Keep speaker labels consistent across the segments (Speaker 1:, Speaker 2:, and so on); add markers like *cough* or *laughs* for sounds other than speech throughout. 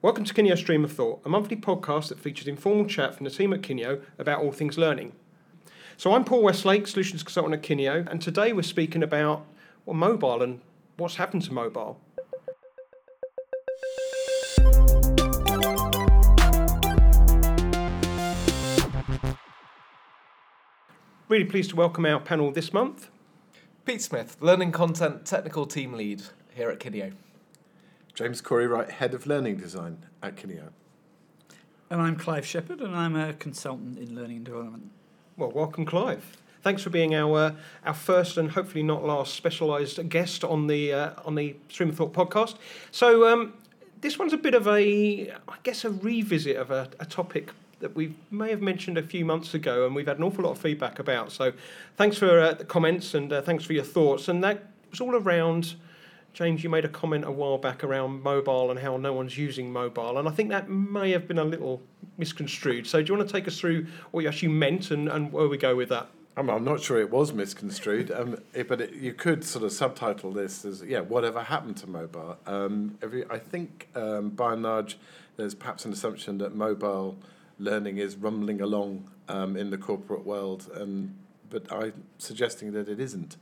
Speaker 1: Welcome to Kineo Stream of Thought, a monthly podcast that features informal chat from the team at Kineo about all things learning. So I'm Paul Westlake, Solutions Consultant at Kineo, and today we're speaking about well, mobile and what's happened to mobile. Really pleased to welcome our panel this month.
Speaker 2: Pete Smith, Learning Content Technical Team Lead here at Kineo.
Speaker 3: James Cory-Wright, Head of Learning Design at Kineo.
Speaker 4: And I'm Clive Shepherd, and I'm a consultant in learning and development.
Speaker 1: Well, welcome, Clive. Thanks for being our uh, our first and hopefully not last specialised guest on the uh, on the Stream of Thought podcast. So um, this one's a bit of a, I guess, a revisit of a, a topic that we may have mentioned a few months ago, and we've had an awful lot of feedback about. So thanks for uh, the comments and uh, thanks for your thoughts. And that was all around. James, you made a comment a while back around mobile and how no one's using mobile, and I think that may have been a little misconstrued. So, do you want to take us through what you actually meant and, and where we go with that?
Speaker 3: I'm, I'm not sure it was misconstrued, um, it, but it, you could sort of subtitle this as yeah, whatever happened to mobile. Um, every, I think um, by and large, there's perhaps an assumption that mobile learning is rumbling along um, in the corporate world, and but I'm suggesting that it isn't,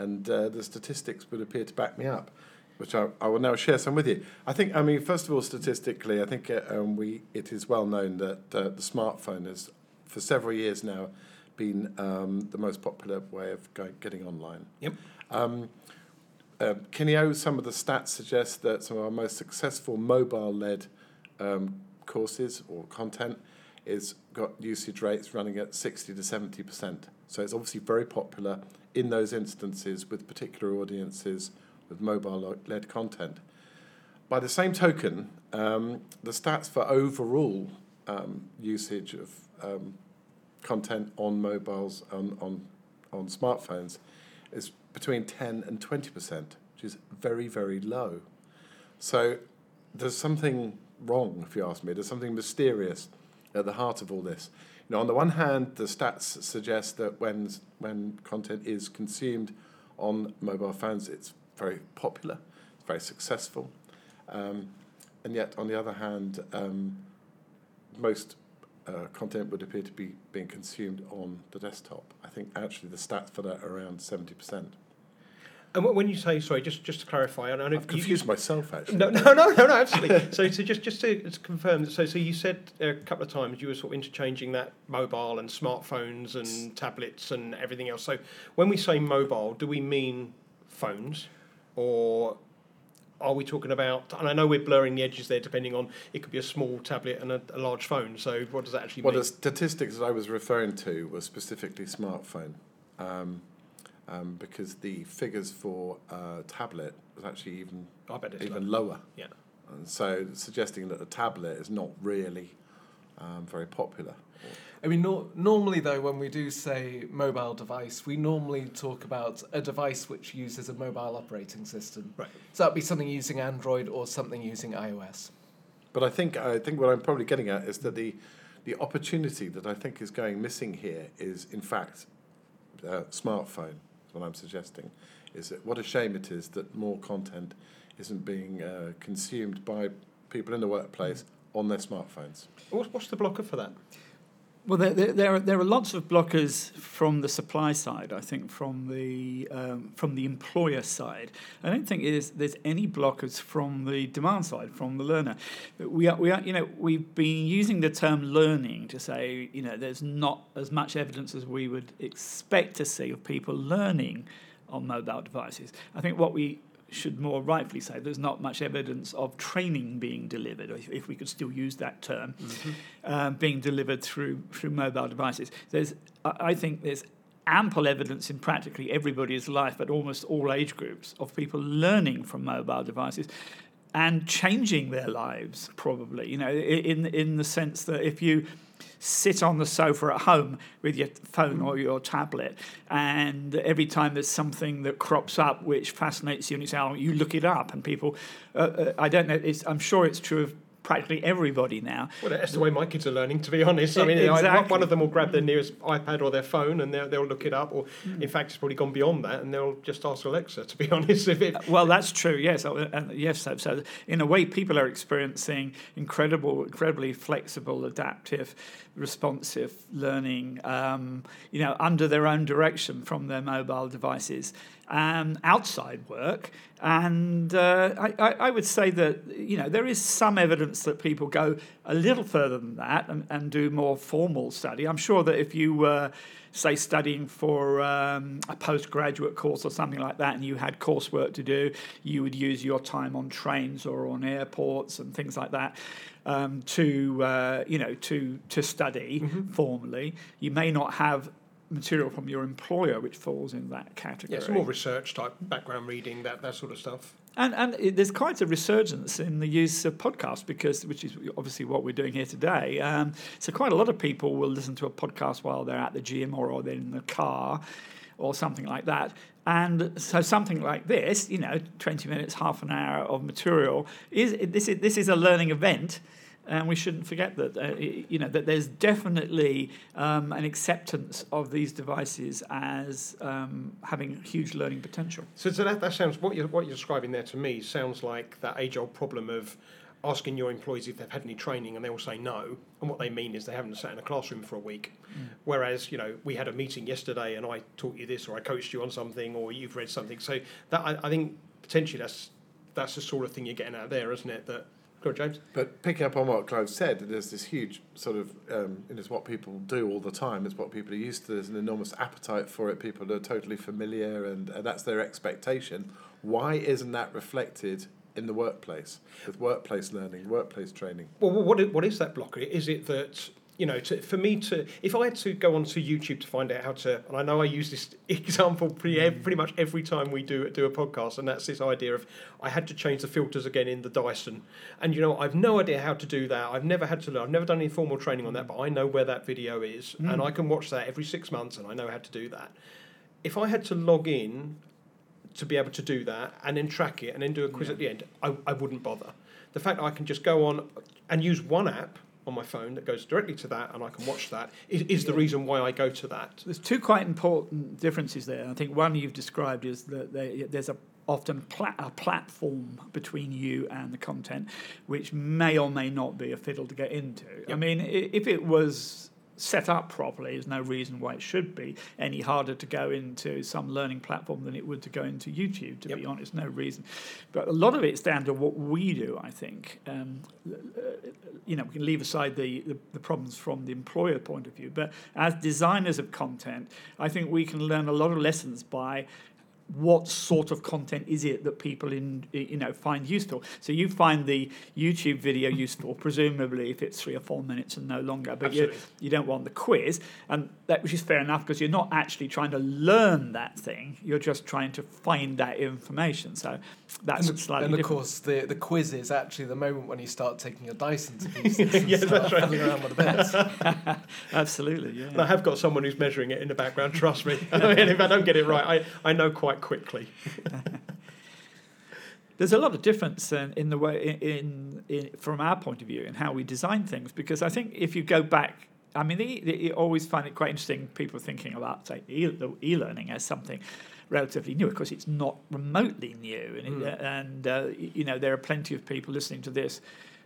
Speaker 3: and uh, the statistics would appear to back me up, which I, I will now share some with you. I think, I mean, first of all, statistically, I think uh, um, we it is well known that uh, the smartphone has, for several years now, been um, the most popular way of going, getting online.
Speaker 1: Yep.
Speaker 3: Um, uh, Kineo, some of the stats suggest that some of our most successful mobile-led um, courses or content is got usage rates running at 60 to 70 percent. So it's obviously very popular in those instances with particular audiences with mobile-led content. By the same token, um, the stats for overall um, usage of um, content on mobiles on, on on smartphones is between 10 and 20 percent, which is very very low. So there's something wrong, if you ask me. There's something mysterious at the heart of all this. You know, on the one hand, the stats suggest that when when content is consumed on mobile phones, it's very popular, it's very successful, um, and yet on the other hand, um, most uh, content would appear to be being consumed on the desktop. I think actually the stats for that are around seventy percent.
Speaker 1: And when you say sorry, just just to clarify, I know
Speaker 3: I've confused
Speaker 1: you,
Speaker 3: myself actually.
Speaker 1: No, no, no, no, no, absolutely. *laughs* so, so just just to, to confirm, so so you said a couple of times you were sort of interchanging that mobile and smartphones and tablets and everything else. So when we say mobile, do we mean phones, or are we talking about? And I know we're blurring the edges there, depending on it could be a small tablet and a, a large phone. So what does that actually
Speaker 3: Well,
Speaker 1: mean?
Speaker 3: the statistics that I was referring to were specifically smartphone, um, um, because the figures for uh, tablet was actually even
Speaker 1: I bet it's
Speaker 3: even
Speaker 1: low.
Speaker 3: lower.
Speaker 1: Yeah.
Speaker 3: And so suggesting that the tablet is not really um, very popular.
Speaker 2: I mean, nor normally though, when we do say mobile device, we normally talk about a device which uses a mobile operating system.
Speaker 1: Right.
Speaker 2: So that'd be something using Android or something using iOS.
Speaker 3: But I think I think what I'm probably getting at is that the the opportunity that I think is going missing here is in fact uh, smartphone. What I'm suggesting is that what a shame it is that more content isn't being uh, consumed by people in the workplace on their smartphones.
Speaker 1: What's the blocker for that?
Speaker 4: Well, there, there, there, are, there are lots of blockers from the supply side. I think from the um, from the employer side. I don't think there's any blockers from the demand side, from the learner. We are, we are, you know, we've been using the term learning to say, you know, there's not as much evidence as we would expect to see of people learning on mobile devices. I think what we should more rightfully say there's not much evidence of training being delivered, if, if we could still use that term, um, being delivered through through mobile devices. There's, I I think, there's ample evidence in practically everybody's life, at almost all age groups, of people learning from mobile devices. And changing their lives, probably, you know, in in the sense that if you sit on the sofa at home with your phone or your tablet, and every time there's something that crops up which fascinates you and you say, oh, you look it up, and people, uh, uh, I don't know, I'm sure it's true of practically everybody now.
Speaker 1: Well, that's the way my kids are learning, to be honest. I mean,
Speaker 4: Exactly.
Speaker 1: one of them will grab their nearest iPad or their phone and they'll, they'll look it up, or
Speaker 4: Hmm.
Speaker 1: in fact, it's probably gone beyond that, and they'll just ask Alexa, to be *laughs* honest. If it,
Speaker 4: Well, that's true. Yes, uh, uh, yes. So, so, in a way, people are experiencing incredible, incredibly flexible, adaptive, responsive learning. Um, you know, under their own direction from their mobile devices, um, outside work, and uh, I, I, I would say that you know there is some evidence that people go a little further than that and, and do more formal study. I'm sure that if you were say studying for um, a postgraduate course or something like that and you had coursework to do you would use your time on trains or on airports and things like that um, to uh, you know to to study formally. You may not have material from your employer which falls in that category
Speaker 1: yeah, some more research type background reading, that, that sort of stuff.
Speaker 4: and and it, there's quite a resurgence in the use of podcasts because, which is obviously what we're doing here today. Um, so quite a lot of people will listen to a podcast while they're at the gym or, or they're in the car, or something like that. And so something like this, you know, 20 minutes, half an hour of material is this is this is a learning event. And we shouldn't forget that, uh, you know, that there's definitely um, an acceptance of these devices as um, having huge learning potential.
Speaker 1: So, so that, that sounds, what you're, what you're describing there to me sounds like that age old problem of asking your employees if they've had any training and they will say no. And what they mean is they haven't sat in a classroom for a week. Whereas, you know, we had a meeting yesterday and I taught you this or I coached you on something or you've read something. So that I, I think potentially that's that's the sort of thing you're getting out there, isn't it? That go on, James.
Speaker 3: But picking up on what Clive said, there's this huge sort of, um, and it's what people do all the time, it's what people are used to, there's an enormous appetite for it, people are totally familiar, and, and that's their expectation. Why isn't that reflected in the workplace, with workplace learning, workplace training?
Speaker 1: Well, what what is that blocker? Is it that you know, to, for me to if I had to go onto YouTube to find out how to, and I know I use this *laughs* example pretty ev- mm. pretty much every time we do do a podcast, and that's this idea of I had to change the filters again in the Dyson, and you know I've no idea how to do that. I've never had to learn. I've never done any formal training on that, but I know where that video is, and mm. I can watch that every six months, and I know how to do that. If I had to log in to be able to do that and then track it and then do a quiz at the end, I, I wouldn't bother. The fact that I can just go on and use one app on my phone that goes directly to that and I can watch that is, is the reason why I go to that.
Speaker 4: There's two quite important differences there. I think one you've described is that there, there's a often pla- a platform between you and the content, which may or may not be a fiddle to get into. I mean, if it was set up properly, there's no reason why it should be any harder to go into some learning platform than it would to go into YouTube. To be
Speaker 1: Yep.
Speaker 4: honest, no reason. But a lot of it's down to what we do. I think. Um, you know, we can leave aside the, the, the problems from the employer point of view, but as designers of content, I think we can learn a lot of lessons by what sort of content is it that people in you know find useful so you find the youtube video useful presumably if it's three or four minutes and no longer but you,
Speaker 1: Absolutely.
Speaker 4: you don't want the quiz and that which is fair enough because you're not actually trying to learn that thing you're just trying to find that information so that's
Speaker 2: and,
Speaker 4: slightly
Speaker 2: and of
Speaker 4: different
Speaker 2: course, the, the quiz is actually the moment when you start taking your Dyson to *laughs* pieces and
Speaker 1: Yeah,
Speaker 2: start
Speaker 1: that's right.
Speaker 2: around with the bits. *laughs*
Speaker 4: absolutely yeah
Speaker 1: And I have got someone who's measuring it in the background, trust me. *laughs* I mean, if I don't get it right, I, I know quite quickly. *laughs*
Speaker 4: there's a lot of difference in, in the way in, in from our point of view in how we design things because I think if you go back I mean, they, they always find it quite interesting. People thinking about say e- the e-learning as something relatively new. Of course, it's not remotely new, and, it, and uh, you know there are plenty of people listening to this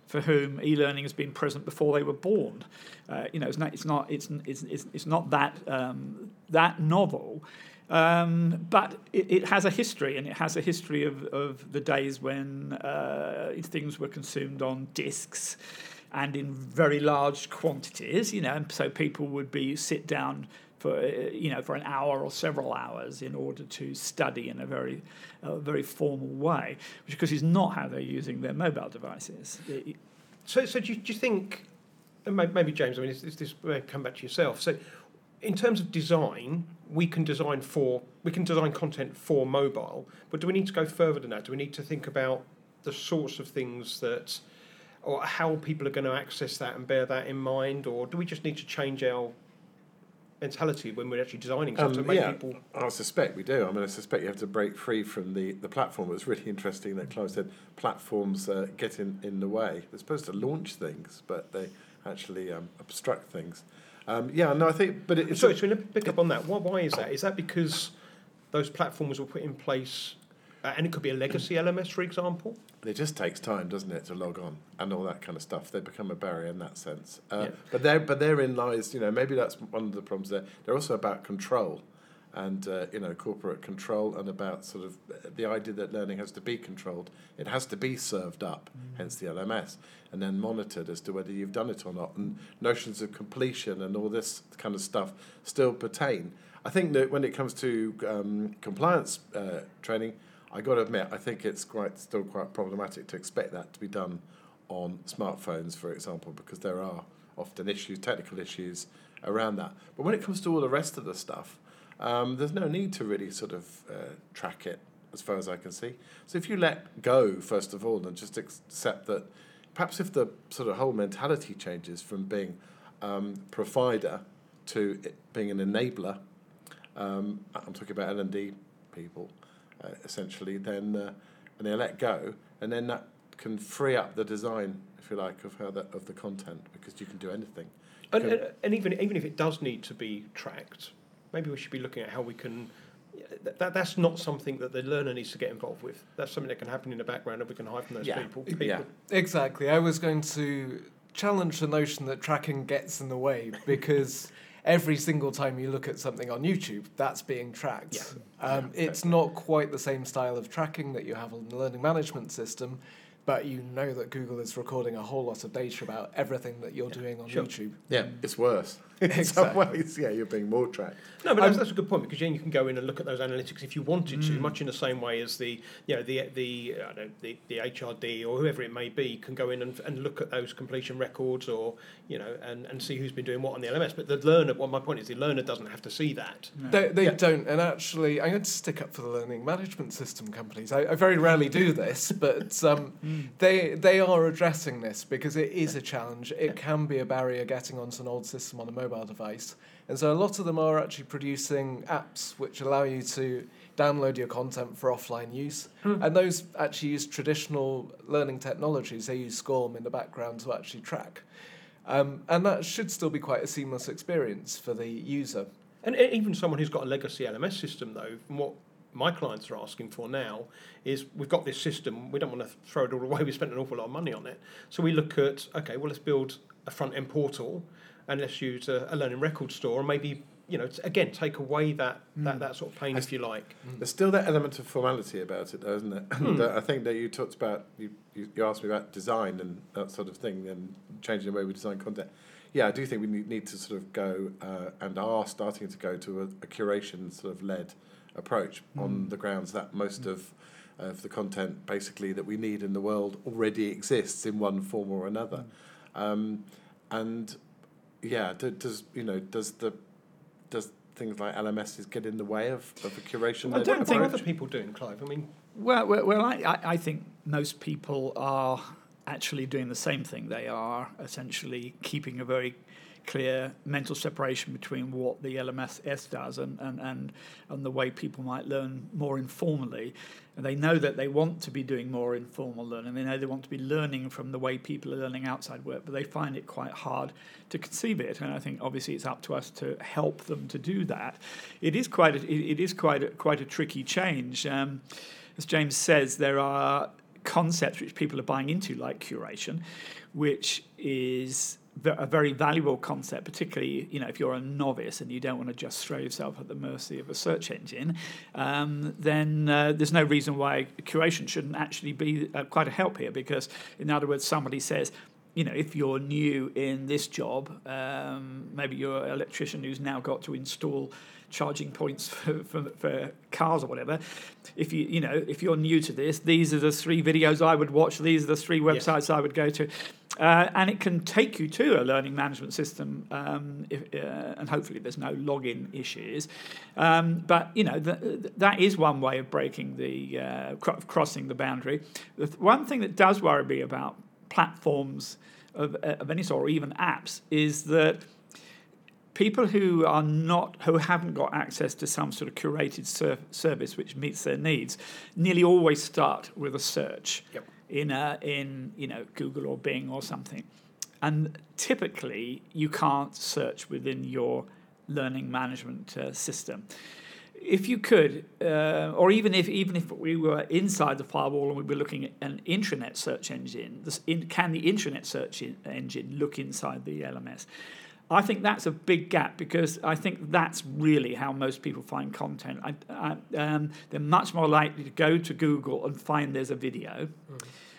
Speaker 4: for whom e-learning has been present before they were born. Uh, you know, it's not it's not it's it's, it's, it's not that um, that novel. Um, but it, it has a history, and it has a history of, of the days when uh, things were consumed on discs and in very large quantities, you know, and so people would be sit down for uh, you know for an hour or several hours in order to study in a very uh, very formal way, which of course is not how they're using their mobile devices.
Speaker 1: So, so do you, do you think, maybe James, I mean, this, this, this come back to yourself. So, in terms of design, we can design for we can design content for mobile, but do we need to go further than that? Do we need to think about the sorts of things that, or how people are going to access that and bear that in mind, or do we just need to change our mentality when we're actually designing stuff
Speaker 3: Um,
Speaker 1: to make
Speaker 3: yeah,
Speaker 1: people.
Speaker 3: I suspect we do. I mean, I suspect you have to break free from the, the platform. It was really interesting that Clive said platforms uh, get in, in the way. They're supposed to launch things, but they actually um, obstruct things. Um, yeah, no, I think, but it,
Speaker 1: Sorry, so to pick up on that, why, why is that? Is that because those platforms were put in place, uh, and it could be a legacy *clears throat* LMS, for example?
Speaker 3: It just takes time, doesn't it, to log on and all that kind of stuff. They become a barrier in that sense. Uh,
Speaker 1: Yeah.
Speaker 3: But there, but therein lies, you know, maybe that's one of the problems. There, they're also about control, and uh, you know, corporate control, and about sort of the idea that learning has to be controlled. It has to be served up, hence the LMS, and then monitored as to whether you've done it or not. And notions of completion and all this kind of stuff still pertain. I think that when it comes to um, compliance uh, training, I got to admit, I think it's quite still quite problematic to expect that to be done on smartphones, for example, because there are often issues, technical issues around that. But when it comes to all the rest of the stuff, um, there's no need to really sort of uh, track it, as far as I can see. So if you let go first of all and just accept that, perhaps if the sort of whole mentality changes from being um, provider to it being an enabler, um, I'm talking about L and D people uh, essentially, then uh, and they let go, and then that can free up the design, if you like, of how that of the content because you can do anything.
Speaker 1: And, and, and even even if it does need to be tracked, maybe we should be looking at how we can. That, that, that's not something that the learner needs to get involved with. That's something that can happen in the background, and we can hide from those
Speaker 3: Yeah.
Speaker 1: people. people.
Speaker 3: Yeah.
Speaker 2: Exactly. I was going to challenge the notion that tracking gets in the way *laughs* because every single time you look at something on YouTube, that's being tracked.
Speaker 1: Yeah.
Speaker 2: Um, it's not quite the same style of tracking that you have on the learning management system, but you know that Google is recording a whole lot of data about everything that you're doing on
Speaker 1: Sure.
Speaker 2: YouTube.
Speaker 3: yeah, it's worse. *laughs* In some ways, yeah, you're being more tracked.
Speaker 1: No, but that's,
Speaker 2: I'm-
Speaker 1: that's a good point because then you can go in and look at those analytics if you wanted to,
Speaker 4: Mm.
Speaker 1: much in the same way as the you know the the I don't know, the, the HRD or whoever it may be can go in and, and look at those completion records or you know and, and see who's been doing what on the LMS. But the learner, well, my point is the learner doesn't have to see that.
Speaker 4: No.
Speaker 2: They, they
Speaker 3: Yeah.
Speaker 2: don't, and actually, I'm going to stick up for the learning management system companies. I, I very rarely do this, *laughs* but um,
Speaker 4: Mm.
Speaker 2: they they are addressing this because it is a challenge. It can be a barrier getting onto an old system on a mobile device, and so a lot of them are actually producing apps which allow you to download your content for offline use, and those actually use traditional learning technologies. They use SCORM in the background to actually track. Um, and that should still be quite a seamless experience for the user.
Speaker 1: And even someone who's got a legacy LMS system, though, from what my clients are asking for now is we've got this system, we don't want to throw it all *laughs* away, we spent an awful lot of money on it. So we look at, okay, well, let's build a front end portal and let's use a, a learning record store and maybe, you know, t- again, take away that, that,
Speaker 4: Mm.
Speaker 1: that sort of pain, if you like.
Speaker 3: There's still that element of formality about it, though, isn't there? And
Speaker 1: Hmm. *laughs*
Speaker 3: uh, I think that you talked about you, you, you asked me about design and that sort of thing, and changing the way we design content. Yeah, I do think we need, need to sort of go uh, and are starting to go to a, a curation sort of led approach on
Speaker 4: Mm.
Speaker 3: the grounds that most of of the content basically that we need in the world already exists in one form or another, um, and yeah, do, does you know does the does things like LMSs get in the way of, of a curation?
Speaker 4: I don't think-
Speaker 1: other people doing, Clive? I mean,
Speaker 4: Well, well, well I, I, I think most people are actually doing the same thing. They are essentially keeping a very clear mental separation between what the LMS does and, and, and, and the way people might learn more informally. And they know that they want to be doing more informal learning. They know they want to be learning from the way people are learning outside work, but they find it quite hard to conceive it. And I think obviously it's up to us to help them to do that. It is quite a, it, is quite a, quite a tricky change. Um, as James says, there are concepts which people are buying into, like curation, which is a very valuable concept, particularly you know if you're a novice and you don't want to just throw yourself at the mercy of a search engine. Um, then uh, there's no reason why curation shouldn't actually be uh, quite a help here, because in other words, somebody says. You know, if you're new in this job, um, maybe you're an electrician who's now got to install charging points *laughs* for, for, for cars or whatever. If you you know if you're new to this, these are the three videos I would watch. These are the three
Speaker 1: Yes.
Speaker 4: websites I would go to, uh, and it can take you to a learning management system. Um, if, uh, and hopefully there's no login issues. Um, but you know th- th- that is one way of breaking the uh, cro- crossing the boundary. The th- one thing that does worry me about platforms of, of any sort, or even apps, is that people who are not who haven't got access to some sort of curated ser- service which meets their needs nearly always start with a search
Speaker 1: Yep.
Speaker 4: In a, in you know Google or Bing or something, and typically you can't search within your learning management uh, system. If you could, uh, or even if even if we were inside the firewall and we were looking at an intranet search engine, this in, can the intranet search in, engine look inside the LMS? I think that's a big gap because I think that's really how most people find content. I, I, um, they're much more likely to go to Google and find there's a video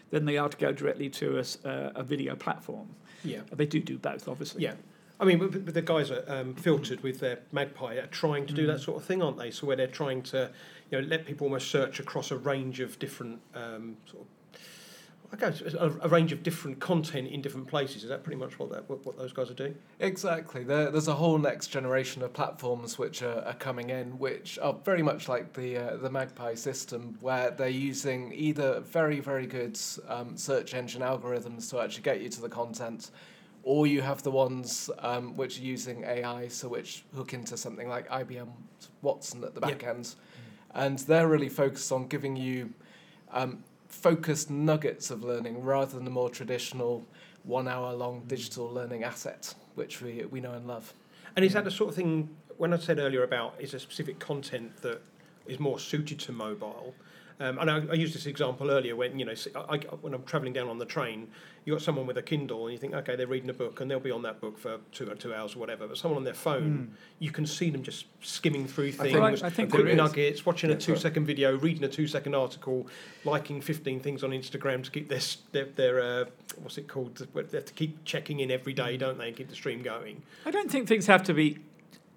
Speaker 4: than they are to go directly to a, uh, a video platform.
Speaker 1: Yeah.
Speaker 4: They do do both, obviously.
Speaker 1: Yeah. I mean, but, but the guys are um, filtered with their Magpie are trying to do that sort of thing, aren't they? So where they're trying to, you know, let people almost search across a range of different um, sort of. I guess a, a range of different content in different places. Is that pretty much what that what, what those guys are doing?
Speaker 2: Exactly. There, there's a whole next generation of platforms which are, are coming in, which are very much like the uh, the Magpie system, where they're using either very very good um, search engine algorithms to actually get you to the content, or you have the ones um, which are using AI, so which hook into something like IBM Watson at the back end, and they're really focused on giving you um, focused nuggets of learning rather than the more traditional one hour long digital learning asset, which we, we know and love.
Speaker 1: And is that the sort of thing? When I said earlier about is a specific content that is more suited to mobile? Um, and I, I used this example earlier when you know I, I- when I'm travelling down on the train, you've got someone with a Kindle and you think okay they're reading a book and they'll be on that book for two or two hours or whatever. But someone on their phone, you can see them just skimming through
Speaker 3: think-
Speaker 1: things,
Speaker 4: I think
Speaker 1: quick
Speaker 4: there is.
Speaker 1: nuggets, watching a
Speaker 3: Yeah,
Speaker 1: two
Speaker 3: sorry.
Speaker 1: second video, reading a two second article, liking 15 things on Instagram to keep their their, their uh, what's it called to, to keep checking in every day, don't they, and keep the stream going.
Speaker 4: I don't think things have to be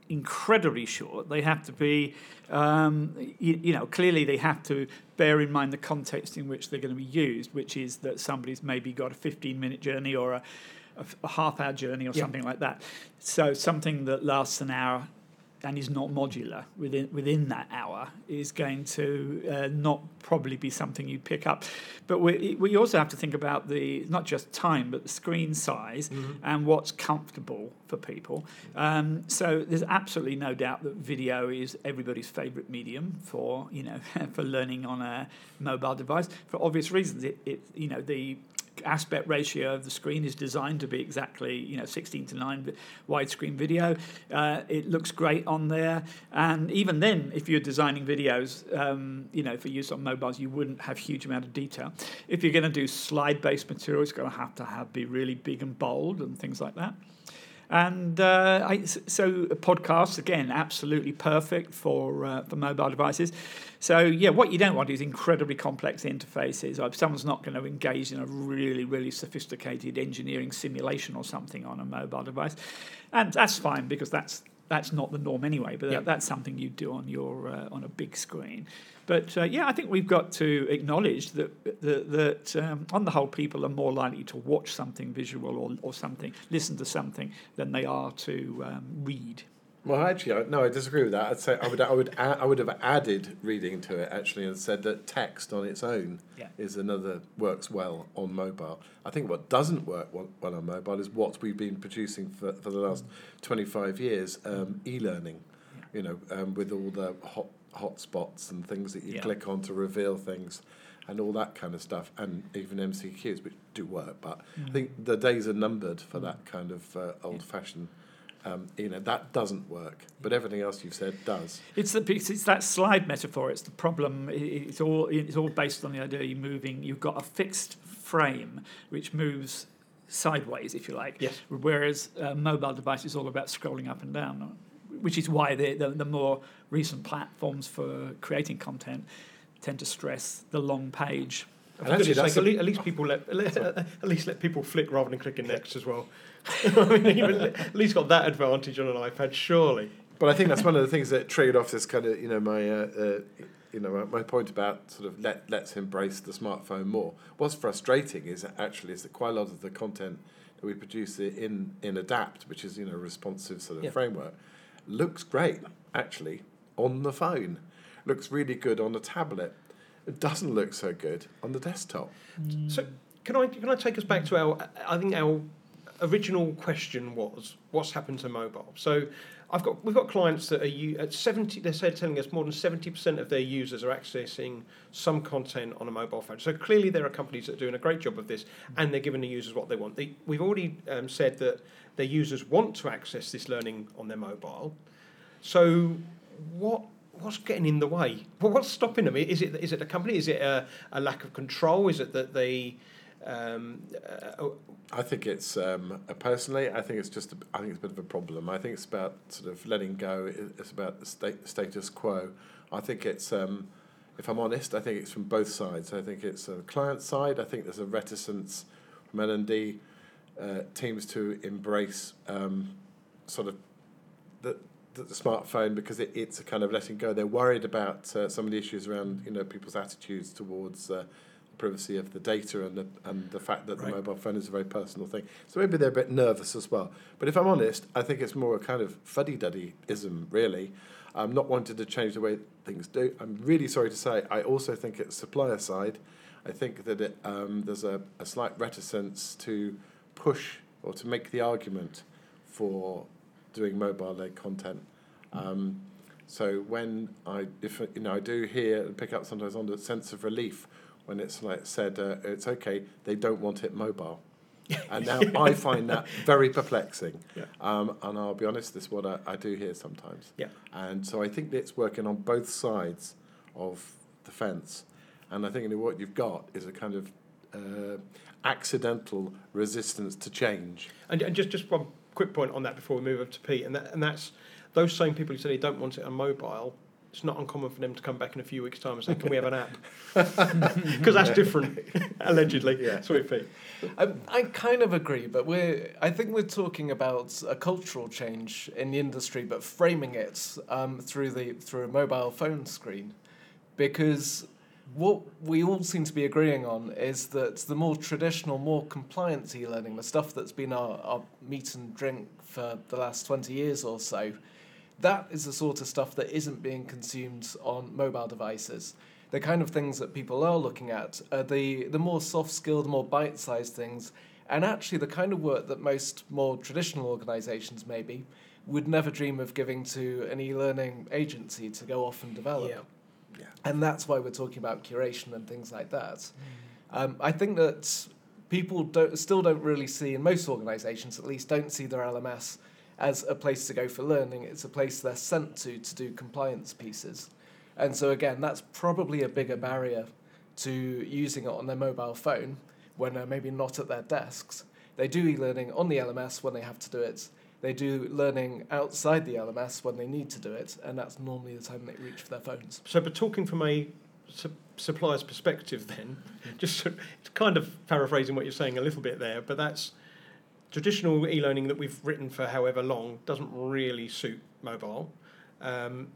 Speaker 4: incredibly short. They have to be, um, you, you know, clearly they have to bear in mind the context in which they're going to be used, which is that somebody's maybe got a 15 minute journey or a half hour journey or
Speaker 1: Yeah.
Speaker 4: something like that. So something that lasts an hour and is not modular within within that hour is going to uh, not probably be something you pick up. But we we also have to think about the not just time but the screen size and what's comfortable for people. Um, so there's absolutely no doubt that video is everybody's favourite medium for you know *laughs* for learning on a mobile device for obvious reasons. It, it you know the aspect ratio of the screen is designed to be exactly you know 16 to 9 vi- widescreen video. Uh, it looks great on there. And even then if you're designing videos um, you know for use on mobiles you wouldn't have huge amount of detail. If you're going to do slide based material it's going to have to have be really big and bold and things like that and uh, I, so podcasts again absolutely perfect for uh, for mobile devices. So yeah, what you don't want is incredibly complex interfaces. Someone's not going to engage in a really really sophisticated engineering simulation or something on a mobile device, and that's fine because that's that's not the norm anyway. But that, that's something you do on your uh, on a big screen. But uh, yeah, I think we've got to acknowledge that that, that um, on the whole, people are more likely to watch something visual or, or something, listen to something, than they are to um, read.
Speaker 3: Well, actually, I, no, I disagree with that. I'd say I would, I would, add, I would have added reading to it actually, and said that text on its own
Speaker 4: Yeah.
Speaker 3: is another works well on mobile. I think what doesn't work well, on mobile is what we've been producing for, for the last twenty five years, um, e-learning. Yeah. You know, um, with all the hot hotspots and things that you
Speaker 4: Yeah.
Speaker 3: click on to reveal things. And all that kind of stuff, and even MCQs, which do work, but I think the days are numbered for that kind of uh, old-fashioned um, you know that doesn't work, but everything else you've said does.
Speaker 4: It's the it's, it's that slide metaphor. It's the problem. It's all it's all based on the idea you're moving. You've got a fixed frame which moves sideways, if you like.
Speaker 1: Yes.
Speaker 4: Whereas a mobile device is all about scrolling up and down, which is why the, the, the more recent platforms for creating content tend to stress the long page.
Speaker 3: And actually,
Speaker 1: goodness
Speaker 3: that's
Speaker 1: sake, at,
Speaker 3: a-
Speaker 1: least, at least people let, let at least let people flick rather than clicking next as well. *laughs* I mean, even, at least got that advantage on an iPad, surely.
Speaker 3: But I think that's one of the things that triggered off this kind of you know my uh, uh, you know my, my point about sort of let let's embrace the smartphone more. What's frustrating is actually is that quite a lot of the content that we produce in in Adapt, which is you know a responsive sort of
Speaker 1: Yeah.
Speaker 3: framework, looks great actually on the phone. Looks really good on the tablet. It doesn't look so good on the desktop.
Speaker 1: So can I can I take us back to our I think our original question was, what's happened to mobile? So I've got we've got clients that are at seventy. They're telling us more than seventy percent of their users are accessing some content on a mobile phone. So clearly there are companies that are doing a great job of this, and they're giving the users what they want. They, we've already um, said that their users want to access this learning on their mobile. So what? What's getting in the way? Well, what's stopping them? Is it is it the company? Is it a, a lack of control? Is it that they um, uh,
Speaker 3: I think it's um, uh, personally. I think it's just. A, I think it's a bit of a problem. I think it's about sort of letting go. It's about the state, status quo. I think it's. Um, if I'm honest, I think it's from both sides. I think it's a client side. I think there's a reticence from L and D uh, teams to embrace um, sort of the, the, the smartphone because it, it's a kind of letting go. They're worried about uh, some of the issues around you know people's attitudes towards uh, privacy of the data and the, and the fact that
Speaker 1: Right.
Speaker 3: the mobile phone is a very personal thing. So maybe they're a bit nervous as well. But if I'm honest, I think it's more a kind of fuddy-duddy-ism, really. I'm not wanting to change the way things do. I'm really sorry to say, I also think it's supplier side. I think that it, um, there's a, a slight reticence to push or to make the argument for doing mobile-led content. Um, so when I, if you know, I do hear and pick up sometimes on the sense of relief when it's like said, uh, it's okay. They don't want it mobile, *laughs* and now I find that very perplexing.
Speaker 1: Yeah.
Speaker 3: Um, and I'll be honest, this is what I, I do hear sometimes.
Speaker 1: Yeah.
Speaker 3: And so I think it's working on both sides of the fence, and I think what you've got is a kind of uh, accidental resistance to change.
Speaker 1: And, and just just one quick point on that before we move up to Pete, and that, and that's those same people who say they don't want it on mobile. It's not uncommon for them to come back in a few weeks' time and say, "Can we have an app?" *laughs* Because that's different, *laughs* allegedly.
Speaker 3: Yeah.
Speaker 1: Sorry, Pete.
Speaker 2: I, I kind of agree, but we're I think we're talking about a cultural change in the industry, but framing it um, through the through a mobile phone screen, because what we all seem to be agreeing on is that the more traditional, more compliance e-learning, the stuff that's been our, our meat and drink for the last twenty years or so, that is the sort of stuff that isn't being consumed on mobile devices the kind of things that people are looking at are the, the more soft skilled, more bite sized things, and actually the kind of work that most more traditional organisations maybe would never dream of giving to an e learning agency to go off and develop.
Speaker 1: Yeah. Yeah.
Speaker 2: And that's why we're talking about curation and things like that. Um, I think that people don't, still don't really see, in most organisations at least, don't see their LMS as a place to go for learning. It's a place they're sent to to do compliance pieces. And so, again, that's probably a bigger barrier to using it on their mobile phone when they're maybe not at their desks. They do e learning on the LMS when they have to do it. They do learning outside the LMS when they need to do it, and that's normally the time they reach for their phones.
Speaker 1: So, but talking from a su- supplier's perspective, then, *laughs* just it's kind of paraphrasing what you're saying a little bit there, but that's traditional e-learning that we've written for however long doesn't really suit mobile. Um,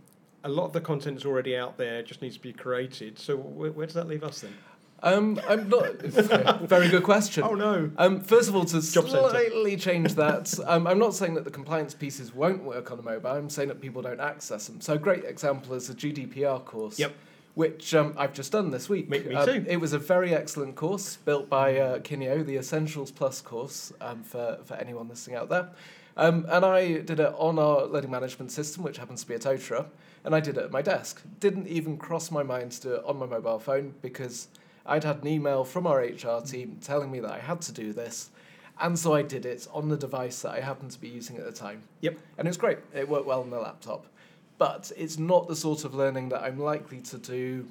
Speaker 1: a lot of the content is already out there, just needs to be created. So, where, where does that leave us then?
Speaker 2: Um, I'm not. *laughs* very good question.
Speaker 1: Oh no!
Speaker 2: Um, first of all, to
Speaker 1: Job
Speaker 2: slightly change that, um, I'm not saying that the compliance pieces won't work on a mobile. I'm saying that people don't access them. So a great example is the GDPR course.
Speaker 1: Yep.
Speaker 2: Which um, I've just done this week.
Speaker 1: Me- me
Speaker 2: Um,
Speaker 1: too.
Speaker 2: It was a very excellent course built by uh, Kineo, the Essentials Plus course um, for, for anyone listening out there. Um, and I did it on our learning management system, which happens to be a Totara, and I did it at my desk. Didn't even cross my mind to do it on my mobile phone because I'd had an email from our HR team telling me that I had to do this, and so I did it on the device that I happened to be using at the time.
Speaker 1: Yep.
Speaker 2: And it was great. It worked well on the laptop. But it's not the sort of learning that I'm likely to do,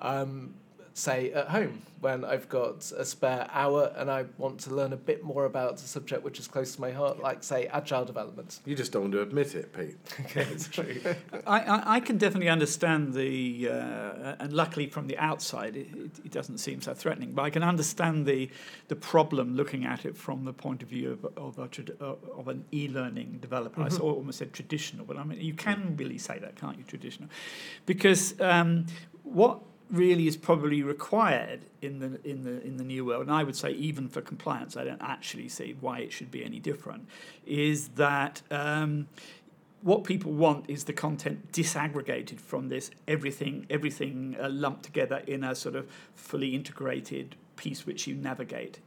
Speaker 2: um, say, at home when I've got a spare hour and I want to learn a bit more about a subject which is close to my heart, like, say, agile development.
Speaker 3: You just don't want to admit it, Pete. *laughs*
Speaker 2: Okay, it's true.
Speaker 4: I, I, I can definitely understand the, uh, and luckily from the outside, it, it, it doesn't seem so threatening. But I can understand the the problem looking at it from the point of view of of, a, trad- uh, of an e-learning developer. I
Speaker 1: Mm-hmm.
Speaker 4: saw- almost said traditional, but I mean you can really say that, can't you? Traditional, because um, what really is probably required in the in the in the new world, and I would say even for compliance, I don't actually see why it should be any different. Is that um, what people want is the content disaggregated from this everything everything uh, lumped together in a sort of fully integrated piece which you navigate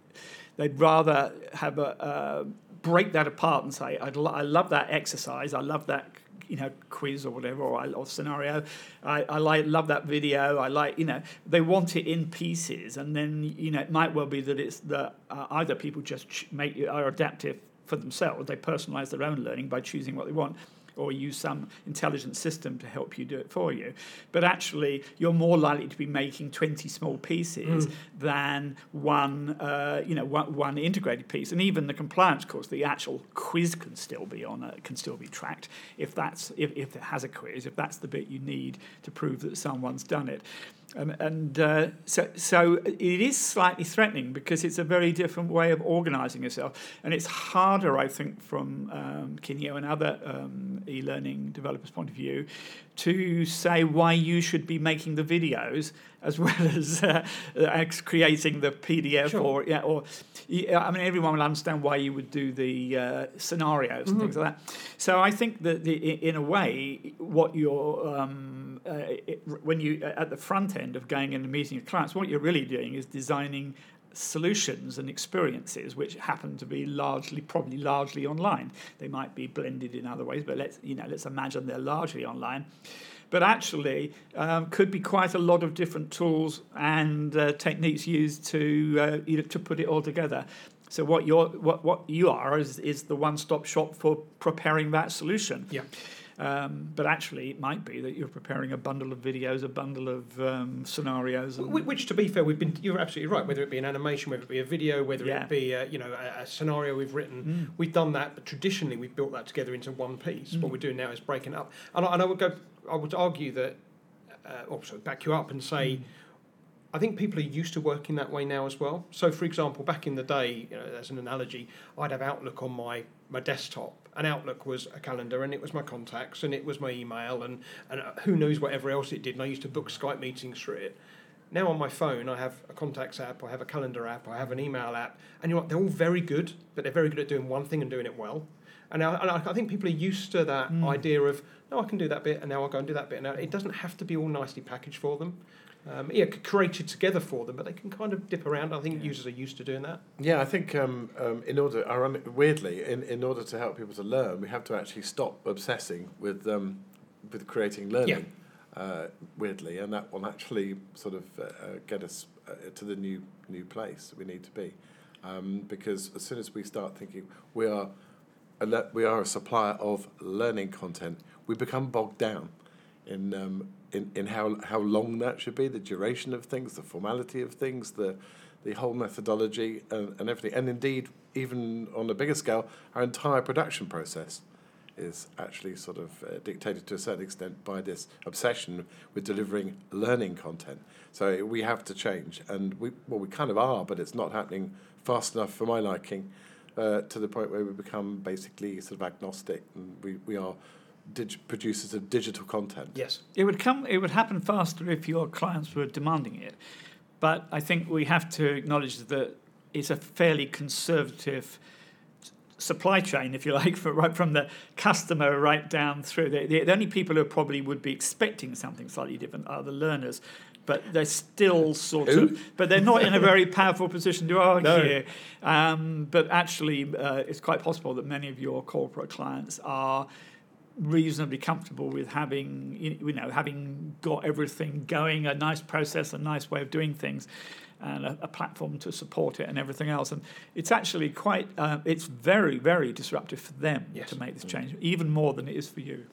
Speaker 4: they'd rather have a, uh, break that apart and say, I'd lo- I love that exercise, I love that you know quiz or whatever or, or scenario. I, I like love that video. I like you know they want it in pieces and then you know it might well be that it's that uh, either people just make are adaptive for themselves. They personalize their own learning by choosing what they want or use some intelligent system to help you do it for you. But actually, you're more likely to be making 20 small pieces mm. than one, uh, you know, one, one, integrated piece. And even the compliance course, the actual quiz can still be on, a, can still be tracked if that's if, if it has a quiz, if that's the bit you need to prove that someone's done it. And, and uh, so, so it is slightly threatening because it's a very different way of organising yourself. And it's harder, I think, from um, Kineo and other um, e learning developers' point of view, to say why you should be making the videos as *laughs* well as uh, creating the PDF sure. or yeah or I mean everyone will understand why you would do the uh, scenarios mm-hmm. and things like that. So I think that the, in a way what you're um, uh, it, when you at the front end of going in and meeting your clients, what you're really doing is designing solutions and experiences which happen to be largely probably largely online. They might be blended in other ways but let's you know let's imagine they're largely online. But actually um, could be quite a lot of different tools and uh, techniques used to uh, to put it all together. So what you're what, what you are is, is the one-stop shop for preparing that solution.
Speaker 1: Yeah
Speaker 4: um, but actually, it might be that you're preparing a bundle of videos, a bundle of um, scenarios.
Speaker 1: Which, to be fair, we've been. You're absolutely right. Whether it be an animation, whether it be a video, whether yeah. it be a, you know a, a scenario we've written, mm. we've done that. But traditionally, we've built that together into one piece. Mm. What we're doing now is breaking it up. And I, and I would go. I would argue that, uh, also back you up and say. Mm. I think people are used to working that way now as well. So, for example, back in the day, you know, as an analogy, I'd have Outlook on my, my desktop, and Outlook was a calendar, and it was my contacts, and it was my email, and, and uh, who knows whatever else it did. And I used to book Skype meetings through it. Now on my phone, I have a contacts app, I have a calendar app, I have an email app, and you know what? They're all very good, but they're very good at doing one thing and doing it well. And I, and I think people are used to that mm. idea of, no, I can do that bit, and now I'll go and do that bit. And now it doesn't have to be all nicely packaged for them um, yeah, created together for them, but they can kind of dip around. I think yeah. users are used to doing that.
Speaker 3: Yeah, I think um, um, in order, weirdly, in, in order to help people to learn, we have to actually stop obsessing with um, with creating learning. Yeah. Uh, weirdly, and that will actually sort of uh, uh, get us uh, to the new new place we need to be, um, because as soon as we start thinking we are a le- we are a supplier of learning content, we become bogged down in um, in, in how, how long that should be, the duration of things, the formality of things, the, the whole methodology, and, and everything. And indeed, even on a bigger scale, our entire production process is actually sort of uh, dictated to a certain extent by this obsession with delivering learning content. So we have to change, and we well we kind of are, but it's not happening fast enough for my liking, uh, to the point where we become basically sort of agnostic, and we, we are dig- producers of digital content.
Speaker 1: Yes,
Speaker 4: it would come. It would happen faster if your clients were demanding it, but I think we have to acknowledge that it's a fairly conservative supply chain, if you like, *laughs* for right from the customer right down through. The, the, only people who probably would be expecting something slightly different are the learners, but they're still sort
Speaker 3: Who?
Speaker 4: of, but they're not in a very powerful position to *laughs* argue. No. Um, but actually, uh, it's quite possible that many of your corporate clients are reasonably comfortable with having you know having got everything going a nice process a nice way of doing things and a, a platform to support it and everything else and it's actually quite uh, it's very very disruptive for them yes. to make this change even more than it is for you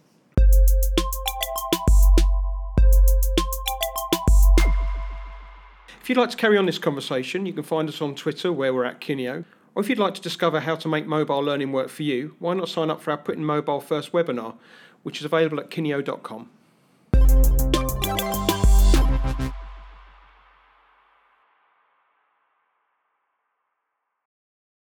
Speaker 1: If you'd like to carry on this conversation, you can find us on Twitter where we're at Kineo. Or if you'd like to discover how to make mobile learning work for you, why not sign up for our Putting Mobile First webinar, which is available at kineo.com.